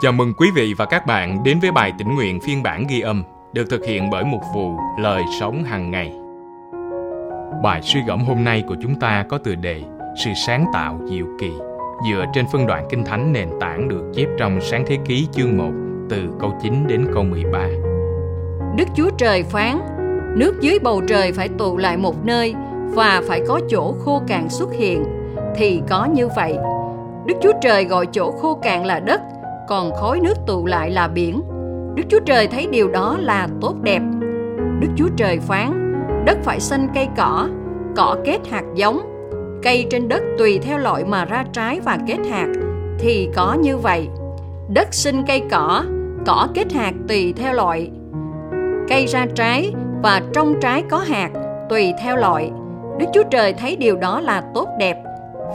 Chào mừng quý vị và các bạn đến với bài tĩnh nguyện phiên bản ghi âm được thực hiện bởi mục vụ Lời Sống hàng ngày. Bài suy gẫm hôm nay của chúng ta có tựa đề Sự sáng tạo diệu kỳ dựa trên phân đoạn kinh thánh nền tảng được chép trong sáng thế ký chương 1 từ câu 9 đến câu 13. Đức Chúa Trời phán, nước dưới bầu trời phải tụ lại một nơi và phải có chỗ khô cạn xuất hiện, thì có như vậy. Đức Chúa Trời gọi chỗ khô cạn là đất, còn khối nước tụ lại là biển. Đức Chúa Trời thấy điều đó là tốt đẹp. Đức Chúa Trời phán, đất phải xanh cây cỏ, cỏ kết hạt giống, cây trên đất tùy theo loại mà ra trái và kết hạt, thì có như vậy. Đất sinh cây cỏ, cỏ kết hạt tùy theo loại. Cây ra trái và trong trái có hạt tùy theo loại. Đức Chúa Trời thấy điều đó là tốt đẹp.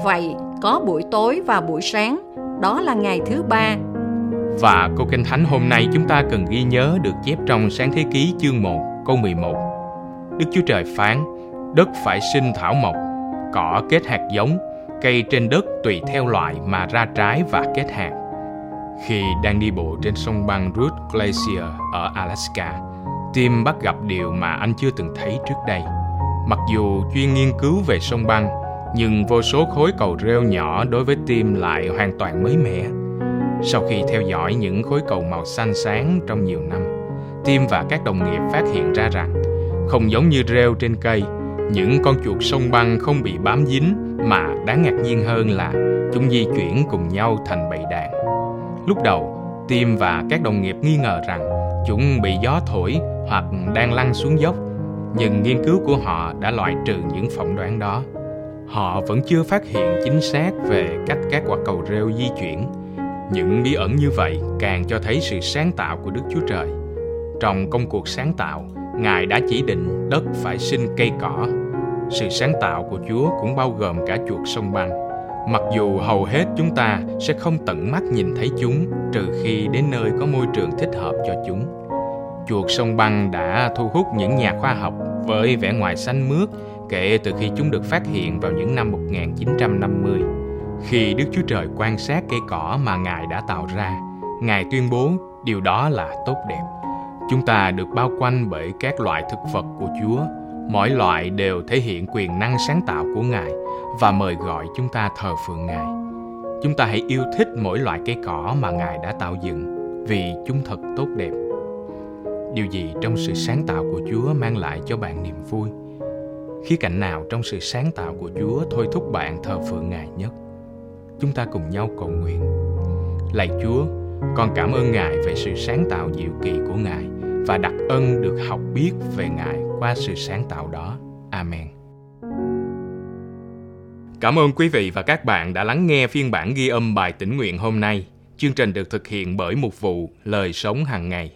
Vậy có buổi tối và buổi sáng, đó là ngày thứ ba và câu kinh thánh hôm nay chúng ta cần ghi nhớ được chép trong sáng thế ký chương 1 câu 11. Đức Chúa Trời phán, đất phải sinh thảo mộc, cỏ kết hạt giống, cây trên đất tùy theo loại mà ra trái và kết hạt. Khi đang đi bộ trên sông băng Root Glacier ở Alaska, Tim bắt gặp điều mà anh chưa từng thấy trước đây. Mặc dù chuyên nghiên cứu về sông băng, nhưng vô số khối cầu rêu nhỏ đối với Tim lại hoàn toàn mới mẻ sau khi theo dõi những khối cầu màu xanh sáng trong nhiều năm, Tim và các đồng nghiệp phát hiện ra rằng không giống như rêu trên cây, những con chuột sông băng không bị bám dính mà đáng ngạc nhiên hơn là chúng di chuyển cùng nhau thành bầy đàn. Lúc đầu, Tim và các đồng nghiệp nghi ngờ rằng chúng bị gió thổi hoặc đang lăn xuống dốc, nhưng nghiên cứu của họ đã loại trừ những phỏng đoán đó. Họ vẫn chưa phát hiện chính xác về cách các quả cầu rêu di chuyển những bí ẩn như vậy càng cho thấy sự sáng tạo của Đức Chúa Trời. Trong công cuộc sáng tạo, Ngài đã chỉ định đất phải sinh cây cỏ. Sự sáng tạo của Chúa cũng bao gồm cả chuột sông băng. Mặc dù hầu hết chúng ta sẽ không tận mắt nhìn thấy chúng trừ khi đến nơi có môi trường thích hợp cho chúng. Chuột sông băng đã thu hút những nhà khoa học với vẻ ngoài xanh mướt kể từ khi chúng được phát hiện vào những năm 1950. Khi Đức Chúa Trời quan sát cây cỏ mà Ngài đã tạo ra, Ngài tuyên bố điều đó là tốt đẹp. Chúng ta được bao quanh bởi các loại thực vật của Chúa. Mỗi loại đều thể hiện quyền năng sáng tạo của Ngài và mời gọi chúng ta thờ phượng Ngài. Chúng ta hãy yêu thích mỗi loại cây cỏ mà Ngài đã tạo dựng vì chúng thật tốt đẹp. Điều gì trong sự sáng tạo của Chúa mang lại cho bạn niềm vui? Khía cạnh nào trong sự sáng tạo của Chúa thôi thúc bạn thờ phượng Ngài nhất? Chúng ta cùng nhau cầu nguyện. Lạy Chúa, con cảm ơn Ngài về sự sáng tạo diệu kỳ của Ngài và đặc ân được học biết về Ngài qua sự sáng tạo đó. Amen. Cảm ơn quý vị và các bạn đã lắng nghe phiên bản ghi âm bài tĩnh nguyện hôm nay. Chương trình được thực hiện bởi mục vụ Lời Sống hàng ngày.